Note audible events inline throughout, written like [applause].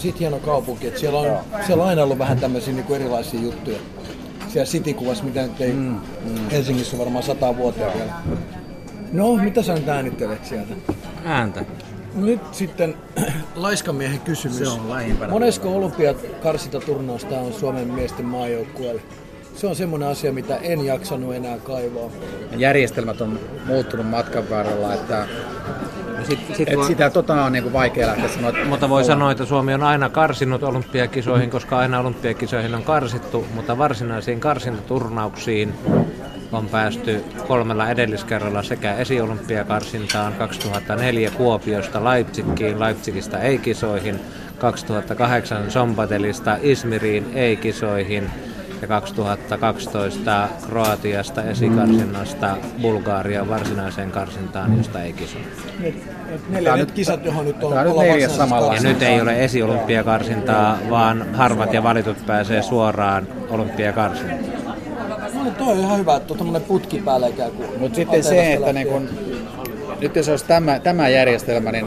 Sit hieno kaupunki, että siellä on, siellä on aina ollut vähän tämmöisiä niin kuin erilaisia juttuja. Siellä City-kuvassa, mitä nyt ei mm, mm. Helsingissä on varmaan sata vuotta vielä. No, mitä sä nyt äänittelet sieltä? Ääntä. No nyt sitten [clears throat] laiskamiehen kysymys. Se on lähimpänä. Monesko olympiakarsintaturnausta on Suomen miesten maajoukkueelle? Se on semmoinen asia, mitä en jaksanut enää kaivaa. Järjestelmät on muuttunut matkan varrella, että Sit, sit et voi, sitä tota on niinku vaikea lähteä sanoa. että- mutta voi sanoa, että Suomi on aina karsinut olympiakisoihin, koska aina olympiakisoihin on karsittu, mutta varsinaisiin karsintaturnauksiin on päästy kolmella edelliskerralla sekä esiolympiakarsintaan 2004 Kuopiosta Leipzigiin, Leipzigistä ei-kisoihin, 2008 Sombatelista Izmiriin ei-kisoihin ja 2012 Kroatiasta esikarsinnasta Bulgarian varsinaiseen karsintaan, josta ei kisoihin. Neljännet kisat, johon nyt on on nyt neljäs varsinaisessa samalla. Ja nyt ei ole esiolympiakarsintaa, vaan harvat ja valitut pääsee suoraan olympiakarsintaan. No, toi on ihan hyvä, että on tämmöinen putki päällä ikään kuin. Mutta sitten se, että niin kun, nyt jos olisi tämä, tämä järjestelmä, niin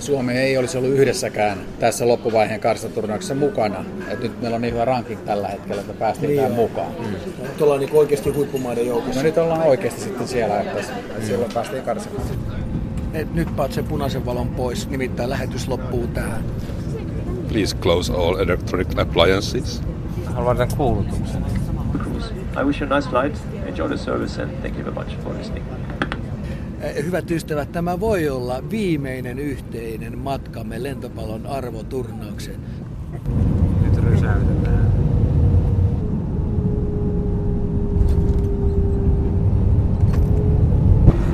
Suomi ei olisi ollut yhdessäkään tässä loppuvaiheen karsintaturnauksessa mukana. Et nyt meillä on niin hyvä ranking tällä hetkellä, että päästiin Niin tähän mukaan. Nyt ollaan niin oikeasti huippumaiden joukossa. No nyt ollaan oikeasti sitten siellä, että silloin päästiin karsimaan. Et nyt paat sen punaisen valon pois, nimittäin lähetys loppuu tähän. Please close all electronic appliances. Haluan tämän kuulutuksen. I wish you a nice flight, enjoy the service, and thank you very much for listening. Eh, Hyvät ystävät, tämä voi olla viimeinen yhteinen matkamme lentopallon arvoturnaukseen. Nyt rysäytetään.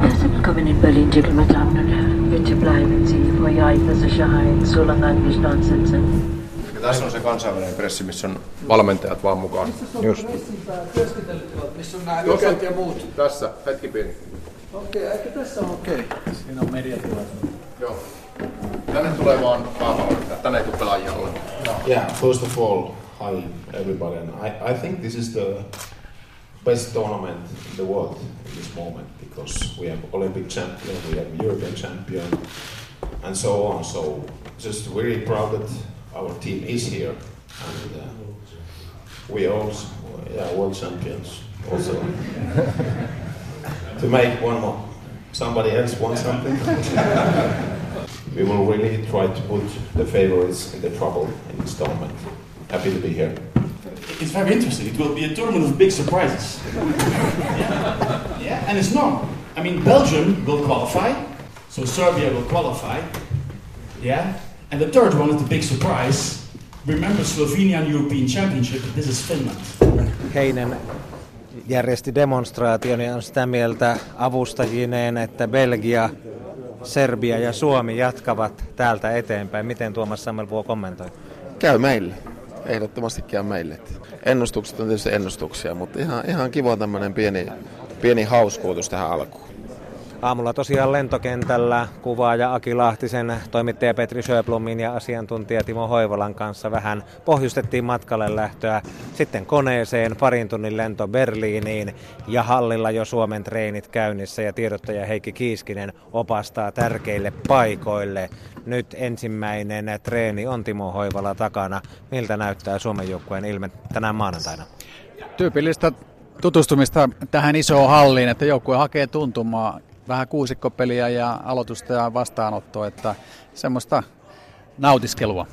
Herzlich willkommen in Berlin, Gentlemen, Damen und Herren. Bitte bleiben Sie vor Ihrer eigenen Sicherheit so lange angeschnallt sitzen. Ja tässä on se kansainvälinen pressi, missä on valmentajat vaan mukaan. Just. Missä on nämä ja muut? Tässä, hetki pieni. Okei, okay, ehkä tässä on okei. Okay. Joo. Tänne tulee vaan päävalmentajat, tänne ei tule pelaajia ollenkaan. Yeah, first of all, hi everybody. And I, I think this is the best tournament in the world in this moment because we have Olympic champion, we have European champion, and so on. So just very proud that our team is here, and uh, we also, yeah, world champions also. [laughs] to make one more, somebody else want something. [laughs] we will really try to put the favorites in the trouble in this tournament. Happy to be here. It's very interesting. It will be a tournament of big surprises. yeah. [laughs] yeah, and it's not. I mean, Belgium will qualify, so Serbia will qualify. Yeah, and the third one is the big surprise. Remember Slovenian European Championship? This is Finland. Heinen järjesti demonstraation ja on sitä mieltä avustajineen, että Belgia, Serbia ja Suomi jatkavat täältä eteenpäin. Miten Tuomas Sammelvuo kommentoi? Käy meille. Ehdottomasti käy meille. Ennustukset on tietysti ennustuksia, mutta ihan, ihan kiva tämmöinen pieni, pieni hauskuutus tähän alkuun. Aamulla tosiaan lentokentällä kuvaaja Aki Lahtisen, toimittaja Petri Sjöblomin ja asiantuntija Timo Hoivolan kanssa vähän pohjustettiin matkalle lähtöä. Sitten koneeseen parin tunnin lento Berliiniin ja hallilla jo Suomen treenit käynnissä ja tiedottaja Heikki Kiiskinen opastaa tärkeille paikoille. Nyt ensimmäinen treeni on Timo Hoivala takana. Miltä näyttää Suomen joukkueen ilme tänään maanantaina? Tyypillistä tutustumista tähän isoon halliin, että joukkue hakee tuntumaa, vähän kuusikkopeliä ja aloitusta ja vastaanottoa, että semmoista nautiskelua.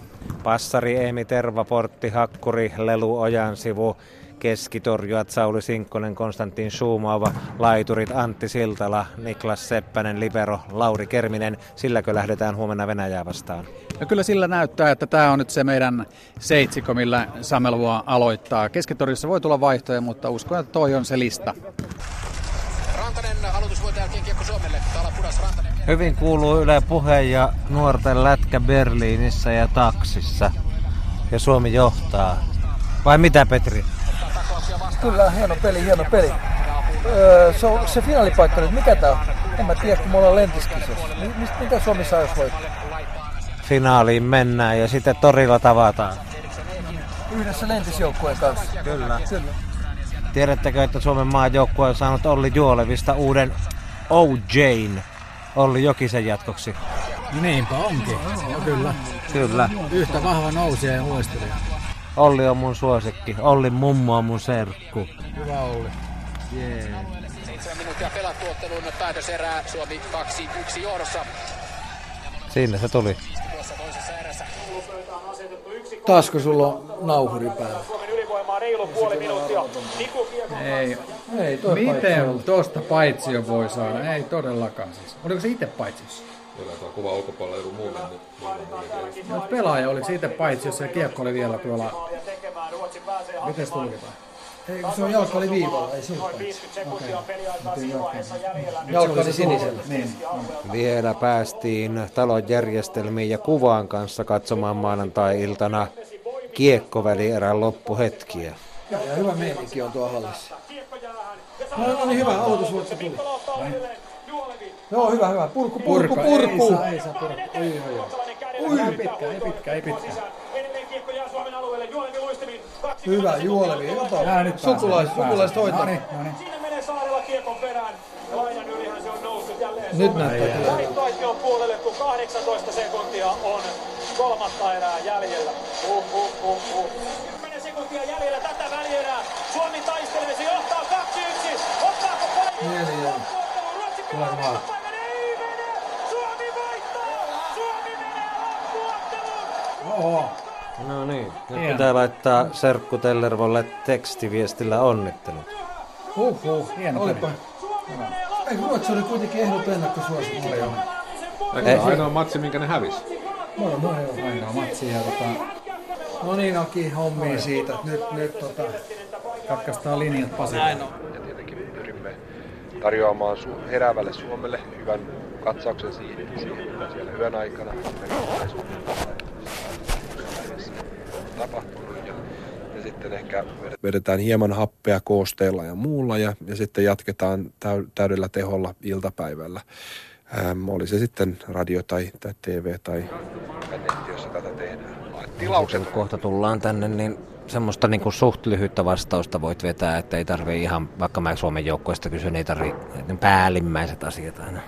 Passari Eemi Terva, Portti Hakkuri, Lelu Ojansivu, keskitorjuat Sauli Sinkkonen, Konstantin Schumaava, laiturit Antti Siltala, Niklas Seppänen, Libero, Lauri Kerminen. Silläkö lähdetään huomenna Venäjää vastaan? No kyllä sillä näyttää, että tämä on nyt se meidän seitsikko, millä Samelvoa aloittaa. Keskitorjussa voi tulla vaihtoja, mutta uskon, että toi on se lista. Rantanen aloitusvuoten jälkeen kiekko Suomelle. Täällä pudas Rantanen. Hyvin kuuluu Yle Puhe ja nuorten lätkä Berliinissä ja taksissa. Ja Suomi johtaa. Vai mitä Petri? Kyllä, hieno peli, hieno peli. Öö, se, on, se finaalipaikka nyt, mikä tää on? En mä tiedä, kun me ollaan lentiskisossa. Mi- mistä- Mitä Suomi saa, jos voittaa? Finaaliin mennään ja sitten torilla tavataan. Yhdessä lentisjoukkueen kanssa. Kyllä. Kyllä. Tiedättekö, että Suomen maajoukkue on saanut Olli Juolevista uuden OJn Olli Jokisen jatkoksi? Niinpä onkin. No kyllä. Kyllä. Yhtä vahva nousija ja luistelija. Olli on mun suosikki. Olli mummo on mun serkku. Hyvä Olli. Jee. 7 minuuttia pelattu ottelun päätöserää. Suomi 2-1 johdossa. Siinä se tuli. Tuossa toisessa erässä. Taasko sulla on nauhuri päällä? Reilu puoli minuuttia. Niku Ei. Ei, toi paitsi Miten ollut. tuosta paitsio voi saada? Ei todellakaan siis. Oliko se itse paitsiossa? Kyllä tuo kuva ulkopuolella joku muu mennyt. No, pelaaja oli se itse paitsiossa ja kiekko oli vielä tuolla. Miten se tulkitaan? Ei, se on jalka oli viivalla, ei se ollut paitsi. Jalka oli sinisellä. Niin. Vielä päästiin talon järjestelmiin ja kuvan kanssa katsomaan maanantai-iltana kiekkovälierän loppuhetkiä. Ja, ja hyvä meininki on tuo hallissa. No, no niin, hyvä, aloitusvoitto tuli. Joo, hyvä, hyvä. Purku, purku, purku. Ei saa, ei saa purku. Oi, oi, oi. Ei pitkä, ei pitkä, ei pitkä. Hyvä, Juolevi. Nää Ota. nyt Sukulaiset, pääsee, sukulaiset hoitaa. No niin, no niin. Siinä menee Saarella kiekon perään. Ja laidan ylihän se on noussut jälleen Nyt näyttää kyllä. Voittoaition puolelle, kun 18 sekuntia on kolmatta erää jäljellä. Uh, uh, uh, uh. 10 sekuntia jäljellä tätä välierää. Suomi taistelee, se johtaa 2-1. Ottaako? Niin, joo. Ruotsi pelaa vaan. paikan, ei mene! Suomi voittaa! Suomi menee loppuotteluun! Oho. No niin, nyt Hieno. pitää laittaa Serkku Tellervolle tekstiviestillä onnittelut. Huhhuh, hieno Olipa. Ei, Ruotsi oli kuitenkin ehdoton ennakkosuosikki. Eikö se ainoa matsi, minkä ne hävisi? Moi, moi, joo. Ainoa matsi ja tota, No niin, Aki, hommiin siitä. Nyt, nyt tota... katkaistaan linjat Pasi. Ja tietenkin pyrimme tarjoamaan su- heräävälle Suomelle hyvän katsauksen siihen, siihen siellä yön aikana tapahtunut. Ja, ja sitten ehkä vedetään hieman happea koosteella ja muulla ja, ja sitten jatketaan täy- täydellä teholla iltapäivällä. Ähm, oli se sitten radio tai, tai TV tai netti, jossa tätä tehdään. Tilaukset Kun kohta tullaan tänne, niin semmoista niin kuin suht lyhyttä vastausta voit vetää, että ei tarvi ihan, vaikka mä Suomen joukkoista kysyn, ei tarvi päällimmäiset asiat aina.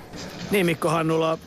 Niin Mikko Hannula,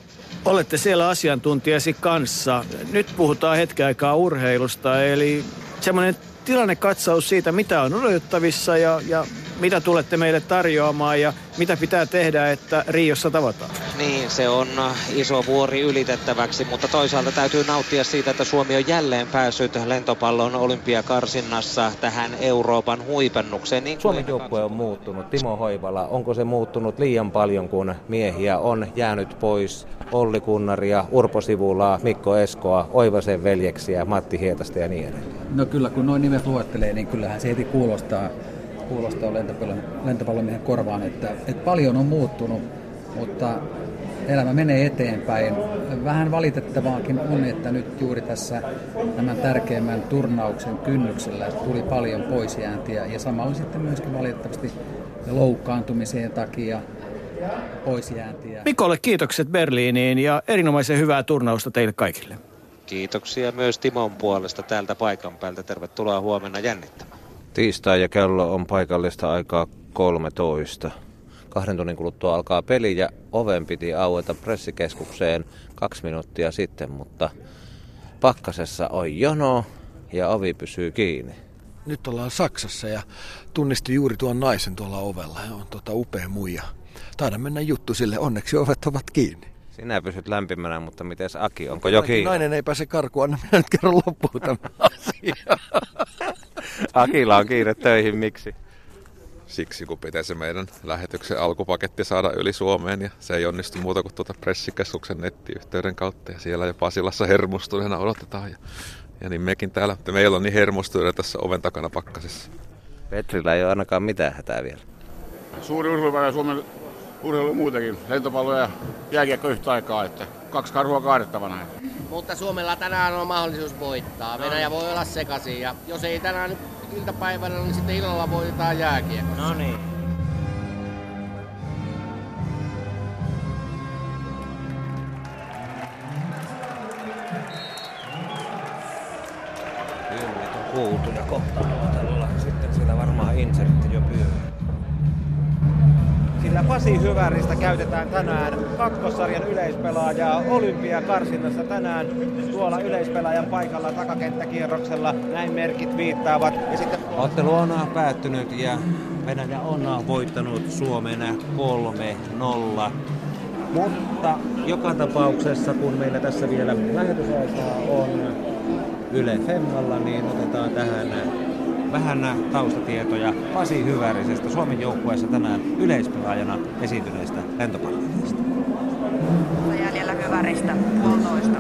olette siellä asiantuntijasi kanssa. Nyt puhutaan hetken aikaa urheilusta, eli semmoinen tilannekatsaus siitä, mitä on odotettavissa ja, ja mitä tulette meille tarjoamaan ja mitä pitää tehdä, että Riossa tavataan. Niin, se on iso vuori ylitettäväksi, mutta toisaalta täytyy nauttia siitä, että Suomi on jälleen päässyt lentopallon olympiakarsinnassa tähän Euroopan huipennukseen. Niin Suomen joukkue on muuttunut. Timo Hoivala, onko se muuttunut liian paljon, kun miehiä on jäänyt pois? Olli Kunnaria, Urpo Sivulaa, Mikko Eskoa, Oivasen veljeksiä, Matti Hietasta ja niin edelleen. No kyllä, kun noin nimet luettelee, niin kyllähän se heti kuulostaa, kuulostaa lentopallon, lentopallomiehen korvaan, että, että paljon on muuttunut, mutta elämä menee eteenpäin. Vähän valitettavaakin on, että nyt juuri tässä tämän tärkeimmän turnauksen kynnyksellä tuli paljon poisjääntiä ja samalla sitten myöskin valitettavasti loukkaantumiseen takia poisjääntiä. Mikolle kiitokset Berliiniin ja erinomaisen hyvää turnausta teille kaikille. Kiitoksia myös Timon puolesta täältä paikan päältä. Tervetuloa huomenna jännittämään. Tiistai ja kello on paikallista aikaa 13. Kahden tunnin kuluttua alkaa peli ja oven piti aueta pressikeskukseen kaksi minuuttia sitten, mutta pakkasessa on jono ja ovi pysyy kiinni. Nyt ollaan Saksassa ja tunnistin juuri tuon naisen tuolla ovella. Hän on tota upea muija. Taidan mennä juttu sille, onneksi ovet ovat kiinni. Sinä pysyt lämpimänä, mutta miten Aki, onko jo kiinni? Nainen ei pääse karkuun, anna minä nyt kerron loppuun tämän asian. [laughs] Akilla on kiire töihin, miksi? Siksi, kun pitäisi meidän lähetyksen alkupaketti saada yli Suomeen ja se ei onnistu muuta kuin tuota pressikeskuksen nettiyhteyden kautta ja siellä jo Pasilassa hermostuneena odotetaan ja, ja niin mekin täällä, että meillä on niin hermostuneena tässä oven takana pakkasessa. Petrillä ei ole ainakaan mitään hätää vielä. Suuri urheilupäivä Suomen urheilu muutenkin. Lentopallo ja jääkiekko yhtä aikaa, että kaksi karhua kaadettavana. Mutta Suomella tänään on mahdollisuus voittaa. Venäjä voi olla sekaisin ja jos ei tänään iltapäivällä, niin sitten illalla voitetaan jääkiekossa. No niin. On kuultu ja kohta sillä Pasi Hyväristä käytetään tänään kakkosarjan yleispelaajaa olympiakarsinnassa tänään tuolla yleispelaajan paikalla takakenttäkierroksella. Näin merkit viittaavat. Ja sitten... Ottelu on päättynyt ja Venäjä on voittanut Suomen 3-0. Mutta joka tapauksessa, kun meillä tässä vielä lähetysaikaa on Yle Femmalla, niin otetaan tähän vähän taustatietoja Pasi Hyvärisestä Suomen joukkueessa tänään yleispelaajana esiintyneestä lentopalloilijoista. Jäljellä Hyväristä Lontoista.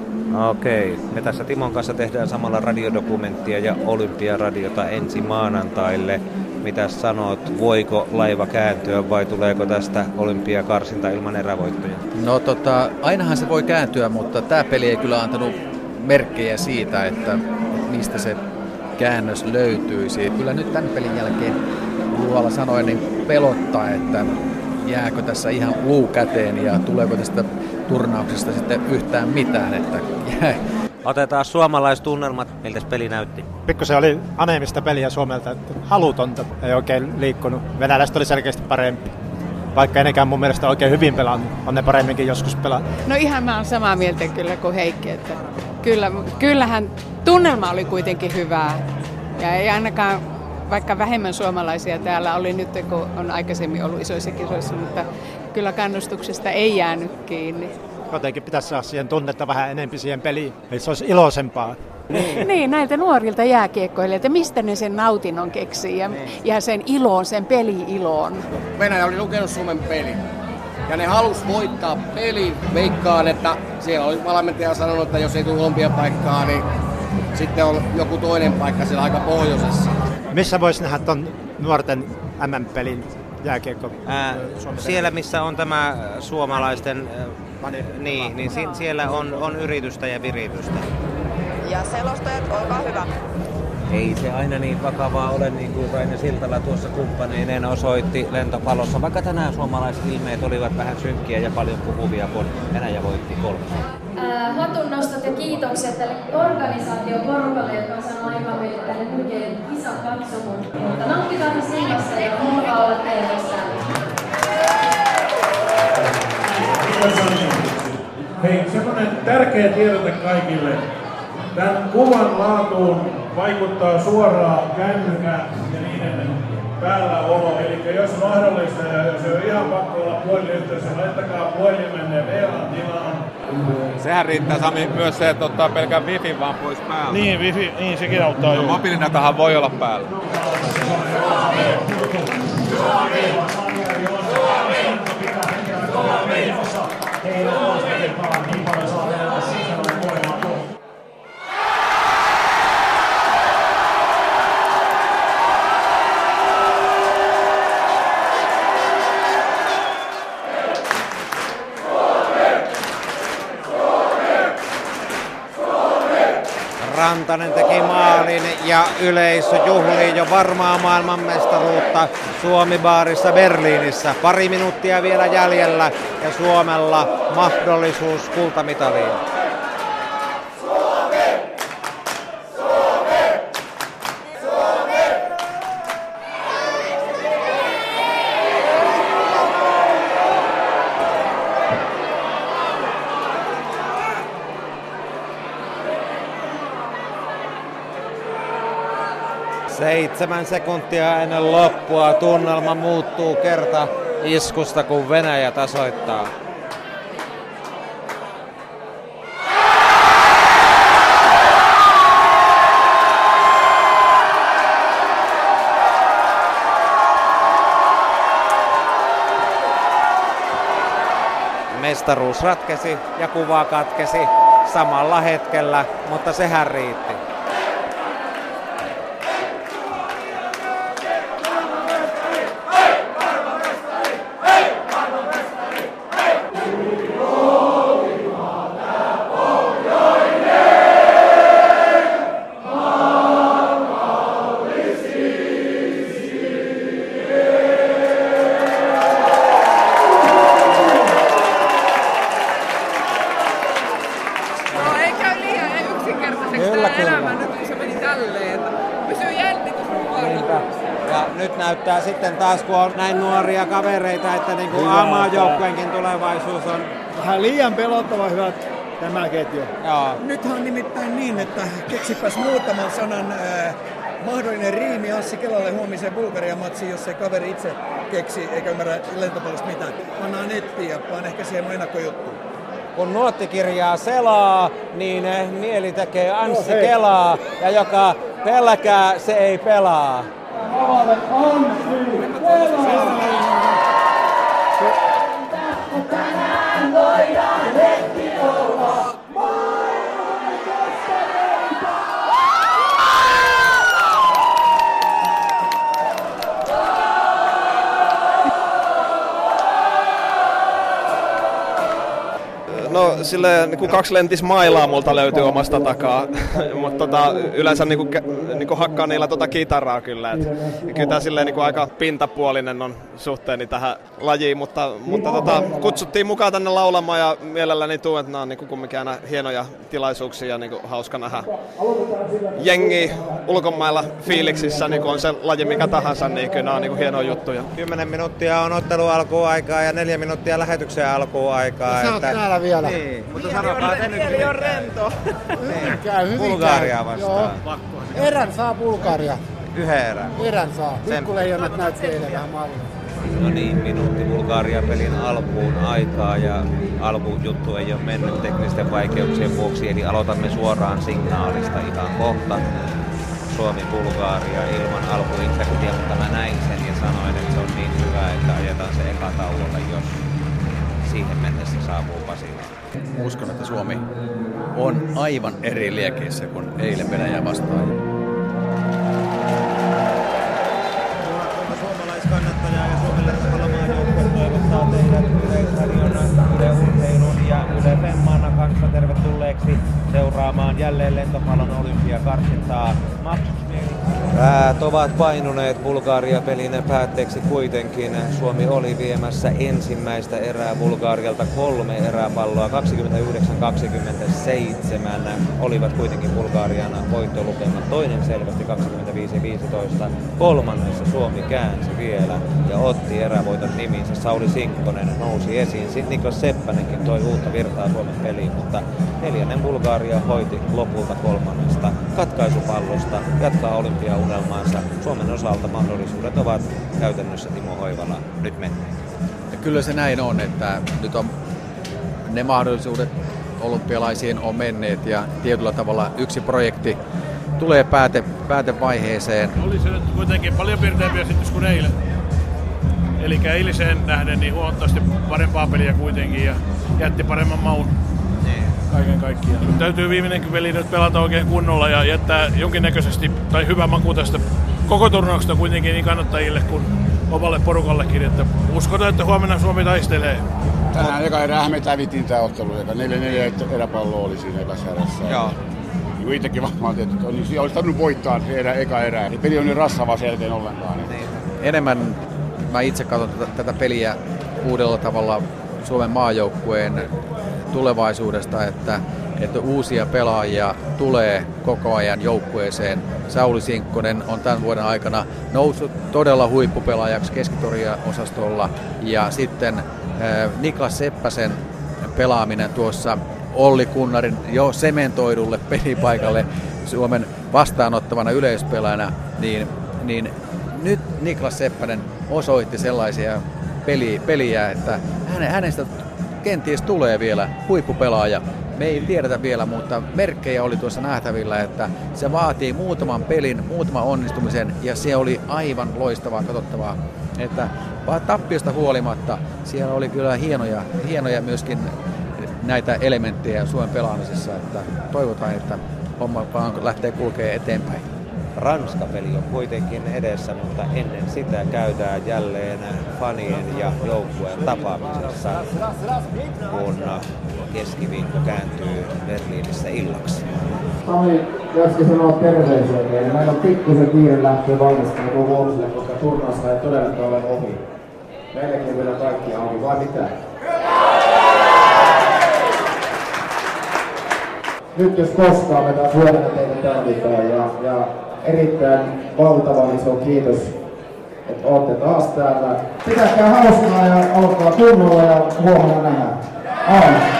Okei, me tässä Timon kanssa tehdään samalla radiodokumenttia ja olympiaradiota ensi maanantaille. Mitä sanot, voiko laiva kääntyä vai tuleeko tästä olympiakarsinta ilman erävoittoja? No tota, ainahan se voi kääntyä, mutta tämä peli ei kyllä antanut merkkejä siitä, että, että mistä se käännös löytyisi. Kyllä nyt tämän pelin jälkeen Luola sanoi, niin pelottaa, että jääkö tässä ihan luu käteen ja tuleeko tästä turnauksesta sitten yhtään mitään, että jää. [laughs] Otetaan suomalaistunnelmat, miltä peli näytti. Pikkusen oli aneemista peliä Suomelta, että halutonta ei oikein liikkunut. Venäläiset oli selkeästi parempi. Vaikka enekään mun mielestä oikein hyvin pelannut, on ne paremminkin joskus pelaa. No ihan mä oon samaa mieltä kyllä kuin Heikki, että kyllä, kyllähän tunnelma oli kuitenkin hyvää. Ja ei ainakaan, vaikka vähemmän suomalaisia täällä oli nyt, kun on aikaisemmin ollut isoissa kisoissa, mutta kyllä kannustuksesta ei jäänyt kiinni. Jotenkin pitäisi saada siihen tunnetta vähän enempi siihen peliin, että se olisi iloisempaa. Niin. niin, näiltä nuorilta jääkiekkoilijoilta, mistä ne sen nautinnon keksii ja, niin. ja sen iloon, sen peli-iloon. Venäjä oli lukenut Suomen peli ja ne halus voittaa peli. Veikkaan, että siellä oli valmentaja sanonut, että jos ei tule olympiapaikkaa, niin sitten on joku toinen paikka siellä aika pohjoisessa. Missä voisi nähdä tuon nuorten MM-pelin jääkiekko? Ää, siellä, missä on tämä suomalaisten, äh, niin, niin si- siellä on, on yritystä ja viritystä. Ja selostajat, olkaa hyvä. Ei se aina niin vakavaa ole, niin kuin Raine Siltala tuossa kumppaneineen osoitti lentopallossa, vaikka tänään suomalaiset ilmeet olivat vähän synkkiä ja paljon puhuvia, kun Venäjä voitti kolme. Hatunnostot ja kiitokset tälle organisaatioporukalle, joka on saanut aikaa meille tänne Hylkeen kisan katsomaan. Mutta nauttikaa siivassa ja mukavaa olla teidän Hei, semmoinen tärkeä tiedote kaikille. Tämän kuvan laatuun vaikuttaa suoraan kännykän ja niiden päälläolo. Eli jos mahdollista ja jos ei ole ihan pakko olla puhelinyhteydessä, laittakaa puhelimenne VLAN tilaan. Sehän riittää Sami myös se, että ottaa pelkän wifi vaan pois päältä. Niin, wifi, niin sekin auttaa no, Mobiilinetahan voi olla päällä. Rantanen teki maalin ja yleisö juhlii jo varmaa maailmanmestaruutta Suomi-baarissa Berliinissä. Pari minuuttia vielä jäljellä ja Suomella mahdollisuus kultamitaliin. Seitsemän sekuntia ennen loppua tunnelma muuttuu kerta iskusta, kun Venäjä tasoittaa. Mestaruus ratkesi ja kuva katkesi samalla hetkellä, mutta sehän riitti. Sitten taas, kun on näin nuoria kavereita, että niin kuin A-maajoukkueenkin tulevaisuus on Vähän liian pelottava hyvät tämä ketju. Joo. Nythän on nimittäin niin, että keksipäs muutaman sanan äh, mahdollinen riimi Assi Kelalle huomiseen Bulgarian matsiin, jos ei kaveri itse keksi eikä ymmärrä lentopallosta mitään. Pannaan nettiin ja vaan ehkä siihen mun ennakkojuttuun. kun nuottikirjaa selaa, niin eh, mieli tekee Anssi hei. Kelaa, ja joka pelkää, se ei pelaa. Tänään No silleen niin kuin kaksi lentis mailaa multa löytyy omasta takaa, [laughs] mutta tota, yleensä niin kuin, niin kuin hakkaan niillä tota kitaraa kyllä. Et, kyllä tämä silleen niin kuin aika pintapuolinen on suhteeni tähän lajiin, mutta, mutta tota, kutsuttiin mukaan tänne laulamaan ja mielelläni tuun, että nämä on niin kuin kumminkin aina hienoja tilaisuuksia ja niin kuin hauska nähdä jengi ulkomailla fiiliksissä, niin kuin on se laji mikä tahansa, niin kyllä nämä on niin kuin hienoja juttuja. 10 minuuttia on ottelu alkuun aikaa ja neljä minuuttia lähetyksen alkuun aikaa. Sä oot täällä vielä. Niin, mutta sanokaa te nyt. Mieli on rento. Niin. Käy hyvin. Bulgaria vastaan. Joo. Erän saa Bulgaria. Yhden erän. Erän saa. Pikkuleijonat näytti eilen vähän mallia. No niin, minuutti Bulgaria-pelin alkuun aikaa ja alkujuttu ei ole mennyt teknisten vaikeuksien vuoksi, eli aloitamme suoraan signaalista ihan kohta. Suomi-Bulgaria ilman alkuinfektiä, mutta mä näin sen ja sanoin, että se on niin hyvä, että ajetaan se eka tauolle, jos siihen mennessä saapuu Pasilaan. Uskon, että Suomi on aivan eri liekeissä kuin eilen Venäjä vastaan. Femman kanssa tervetulleeksi seuraamaan jälleen lentopallon olympiakarsintaa. Päät ovat painuneet Bulgaria-pelin päätteeksi kuitenkin. Suomi oli viemässä ensimmäistä erää Bulgarialta kolme eräpalloa. 29-27 olivat kuitenkin Bulgarian voittolukemat. Toinen selvästi 25-15. Kolmannessa Suomi käänsi vielä ja otti erävoiton nimiinsä. Sauli Sinkkonen nousi esiin. Sitten Niklas Seppänenkin toi uutta virtaa Suomen peliin, mutta neljännen Bulgaria hoiti lopulta kolmannesta katkaisupallosta. Jatkaa olympiaunelmaansa. Suomen osalta mahdollisuudet ovat käytännössä Timo Hoivala nyt menneet. Ja kyllä se näin on, että nyt on ne mahdollisuudet olympialaisiin on menneet ja tietyllä tavalla yksi projekti tulee pääte, päätevaiheeseen. Oli se nyt kuitenkin paljon pirteämpi esitys kuin eilen. Eli eiliseen nähden niin huomattavasti parempaa peliä kuitenkin ja jätti paremman maun kaiken kaikkiaan. Nyt täytyy viimeinenkin peli nyt pelata oikein kunnolla ja jättää jonkinnäköisesti tai hyvä maku tästä koko turnauksesta kuitenkin niin kannattajille kuin omalle porukallekin. Että uskotaan, että huomenna Suomi taistelee. Tänään eka erää me hävittiin tää ottelu, joka 4-4 eräpallo oli siinä ekässä erässä. Joo. Niin itsekin varmaan tietysti, että niin siinä olisi tarvinnut voittaa se erä, eka erää. Niin peli on niin rassava sen jälkeen ollenkaan. Niin. Enemmän mä itse katson tätä, tätä peliä uudella tavalla Suomen maajoukkueen tulevaisuudesta, että, että uusia pelaajia tulee koko ajan joukkueeseen. Sauli Sinkkonen on tämän vuoden aikana noussut todella huippupelaajaksi keskitoria-osastolla ja sitten äh, Niklas Seppäsen pelaaminen tuossa Olli Kunnarin jo sementoidulle pelipaikalle Suomen vastaanottavana yleispelaajana, niin, niin nyt Niklas Seppänen osoitti sellaisia peli, peliä, että häne, hänestä kenties tulee vielä huippupelaaja. Me ei tiedetä vielä, mutta merkkejä oli tuossa nähtävillä, että se vaatii muutaman pelin, muutaman onnistumisen ja se oli aivan loistavaa katsottavaa. Että vaan tappiosta huolimatta siellä oli kyllä hienoja, hienoja myöskin näitä elementtejä Suomen pelaamisessa, että toivotaan, että homma vaan lähtee kulkee eteenpäin. Ranska-peli on kuitenkin edessä, mutta ennen sitä käydään jälleen fanien ja joukkueen tapaamisessa, kun keskiviikko kääntyy Berliinissä illaksi. Sami Jaski sanoo terveisiä teille. Meillä on pikkusen kiire lähteä huomiselle, koska turnaus ei todellakaan ole ohi. Meilläkin vielä kaikki auki, vai mitä? Nyt jos koskaan me taas huomenna teitä tarvitaan ja, ja erittäin valtavan iso kiitos, että olette taas täällä. Pitäkää hauskaa ja olkaa kunnolla ja huomenna nähdään. Aina.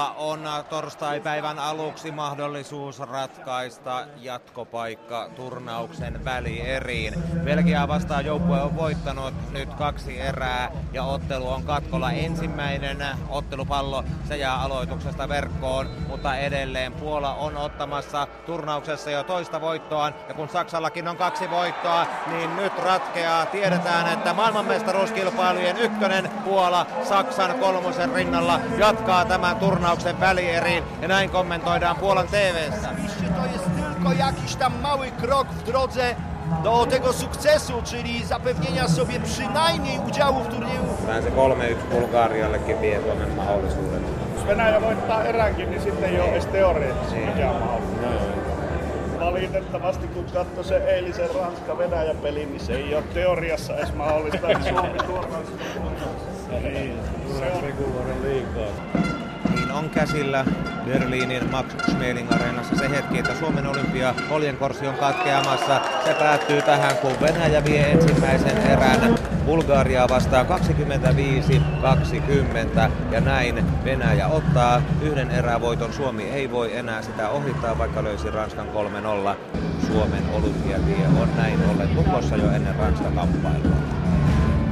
Puolalla on torstai-päivän aluksi mahdollisuus ratkaista jatkopaikka turnauksen välieriin. Belgia vastaan joukkue on voittanut nyt kaksi erää ja ottelu on katkolla. Ensimmäinen ottelupallo se jää aloituksesta verkkoon, mutta edelleen Puola on ottamassa turnauksessa jo toista voittoa ja kun Saksallakin on kaksi voittoa, niin nyt ratkeaa. Tiedetään, että maailmanmestaruuskilpailujen ykkönen Puola Saksan kolmosen rinnalla jatkaa tämän turnauksen välieriin ja näin kommentoidaan Puolan TV:ssä. To jest tylko jakiś tam mały krok w drodze do tego sukcesu, czyli zapewnienia sobie przynajmniej udziału w turnieju. Vähän se 3-1 Bulgariallekin vie Suomen mahdollisuuden. Jos Venäjä voittaa eränkin, niin sitten ei ole edes teoreettisesti mikään mahdollista. Valitettavasti kun katsoi se eilisen Ranska-Venäjä-pelin, niin se ei ole teoriassa edes mahdollista, että Suomi suoraan Niin, Niin on käsillä Berliinin Max Schmeling areenassa se hetki, että Suomen olympia oljenkorsi on katkeamassa. Se päättyy tähän, kun Venäjä vie ensimmäisen erän Bulgariaa vastaan 25-20 ja näin Venäjä ottaa yhden erävoiton. Suomi ei voi enää sitä ohittaa, vaikka löysi Ranskan 3-0. Suomen olympiatie on näin ollen tulossa jo ennen Ranskan kamppailua.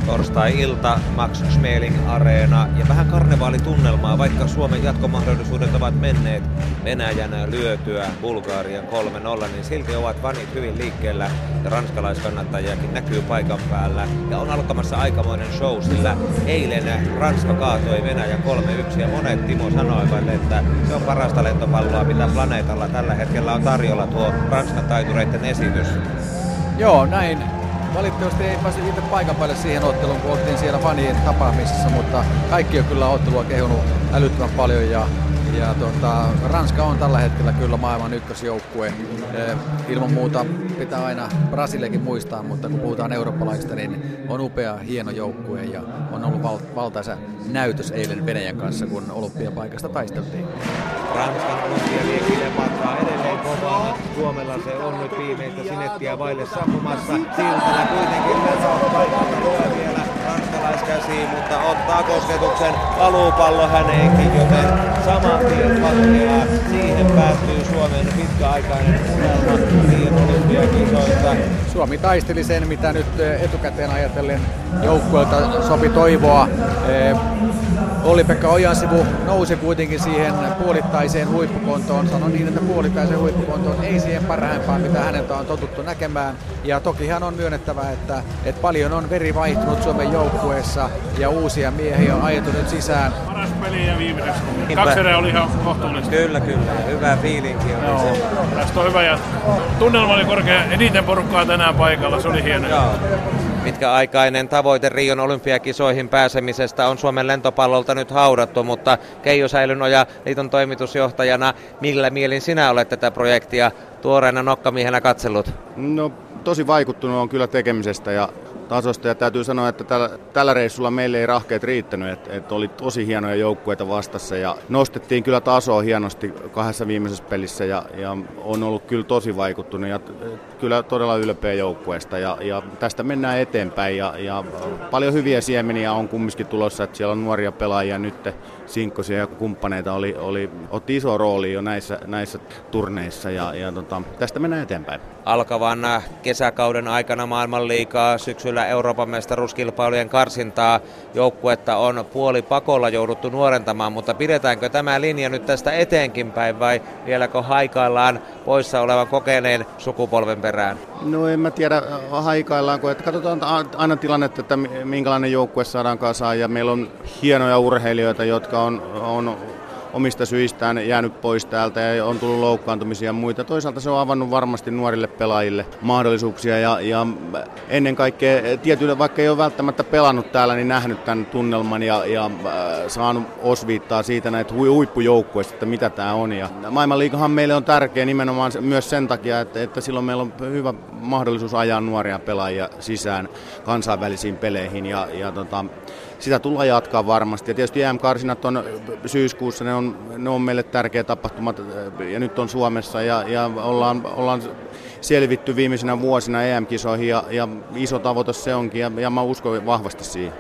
Torstai-ilta Max Schmeling Areena ja vähän karnevaalitunnelmaa, vaikka Suomen jatkomahdollisuudet ovat menneet Venäjän lyötyä Bulgarian 3-0, niin silti ovat fanit hyvin liikkeellä ja ranskalaiskannattajia,kin näkyy paikan päällä. Ja on alkamassa aikamoinen show, sillä eilen Ranska kaatoi Venäjän 3-1 ja monet Timo sanoivat, että se on parasta lentopalloa, mitä planeetalla tällä hetkellä on tarjolla tuo Ranskan taitureiden esitys. Joo, näin Valitettavasti ei päässyt itse paikan päälle siihen otteluun, kun oltiin siellä fanien tapaamisessa, mutta kaikki on kyllä ottelua kehunut älyttömän paljon ja ja tota, Ranska on tällä hetkellä kyllä maailman ykkösjoukkue. Ilman muuta pitää aina Brasiliakin muistaa, mutta kun puhutaan eurooppalaisista, niin on upea, hieno joukkue ja on ollut val- valtaisa näytös eilen Venäjän kanssa, kun olympiapaikasta taisteltiin. Ranskan olympia kilpailuaa edelleen kovaa. Suomella se on nyt viimeistä sinettiä vaille saapumassa. Siltala kuitenkin vielä ranskalaiskäsiin, mutta ottaa kosketuksen paluupallo häneenkin, joten saman tien patkeaa. Siihen päättyy Suomen pitkäaikainen unelma olympiakisoista. Suomi taisteli sen, mitä nyt etukäteen ajatellen joukkueelta sopi toivoa. Olli-Pekka Ojansivu nousi kuitenkin siihen puolittaiseen huippukontoon. Sanon niin, että puolittaiseen huippukontoon ei siihen parhaimpaan, mitä häneltä on totuttu näkemään. Ja toki hän on myönnettävä, että, että paljon on veri vaihtunut Suomen joukkueessa ja uusia miehiä on ajettu nyt sisään. Paras peli ja viimeinen. Kaksi erää oli ihan kohtuullista. Kyllä, kyllä. Hyvä fiilinki oli Joo, se. tästä on hyvä ja tunnelma oli korkea. Eniten porukkaa tänään paikalla, se oli hieno. Joo. Pitkäaikainen tavoite Rion olympiakisoihin pääsemisestä on Suomen lentopallolta nyt haudattu, mutta Keijo Säilynoja liiton toimitusjohtajana, millä mielin sinä olet tätä projektia tuoreena nokkamiehenä katsellut? No tosi vaikuttunut on kyllä tekemisestä ja tasosta. Ja täytyy sanoa, että tällä, tällä reissulla meille ei rahkeet riittänyt, että, että oli tosi hienoja joukkueita vastassa ja nostettiin kyllä tasoa hienosti kahdessa viimeisessä pelissä ja, ja on ollut kyllä tosi vaikuttunut ja kyllä todella ylpeä joukkueesta. Ja, ja tästä mennään eteenpäin ja, ja paljon hyviä siemeniä on kumminkin tulossa, että siellä on nuoria pelaajia nyt, Sinkkosia ja kumppaneita oli, oli, otti iso rooli jo näissä, näissä turneissa ja, ja tota, tästä mennään eteenpäin. Alkavan kesäkauden aikana maailmanliikaa syksyllä Euroopan mestaruuskilpailujen karsintaa joukkuetta on puoli pakolla jouduttu nuorentamaan, mutta pidetäänkö tämä linja nyt tästä eteenkin päin vai vieläkö haikaillaan poissa olevan kokeneen sukupolven perään? No en mä tiedä haikaillaanko, että katsotaan aina tilannetta, että minkälainen joukkue saadaan kasaan ja meillä on hienoja urheilijoita, jotka on, on omista syistään jäänyt pois täältä ja on tullut loukkaantumisia ja muita. Toisaalta se on avannut varmasti nuorille pelaajille mahdollisuuksia ja, ja ennen kaikkea tietyille, vaikka ei ole välttämättä pelannut täällä, niin nähnyt tämän tunnelman ja, ja äh, saanut osviittaa siitä näitä huippujoukkueista, että mitä tämä on. Ja maailmanliikahan meille on tärkeä nimenomaan myös sen takia, että, että silloin meillä on hyvä mahdollisuus ajaa nuoria pelaajia sisään kansainvälisiin peleihin ja, ja tota, sitä tullaan jatkaa varmasti. Ja tietysti EM-karsinat on syyskuussa, ne on, ne on meille tärkeä tapahtumat ja nyt on Suomessa ja, ja ollaan, ollaan selvitty viimeisinä vuosina EM-kisoihin ja, ja iso tavoite se onkin ja, ja mä uskon vahvasti siihen.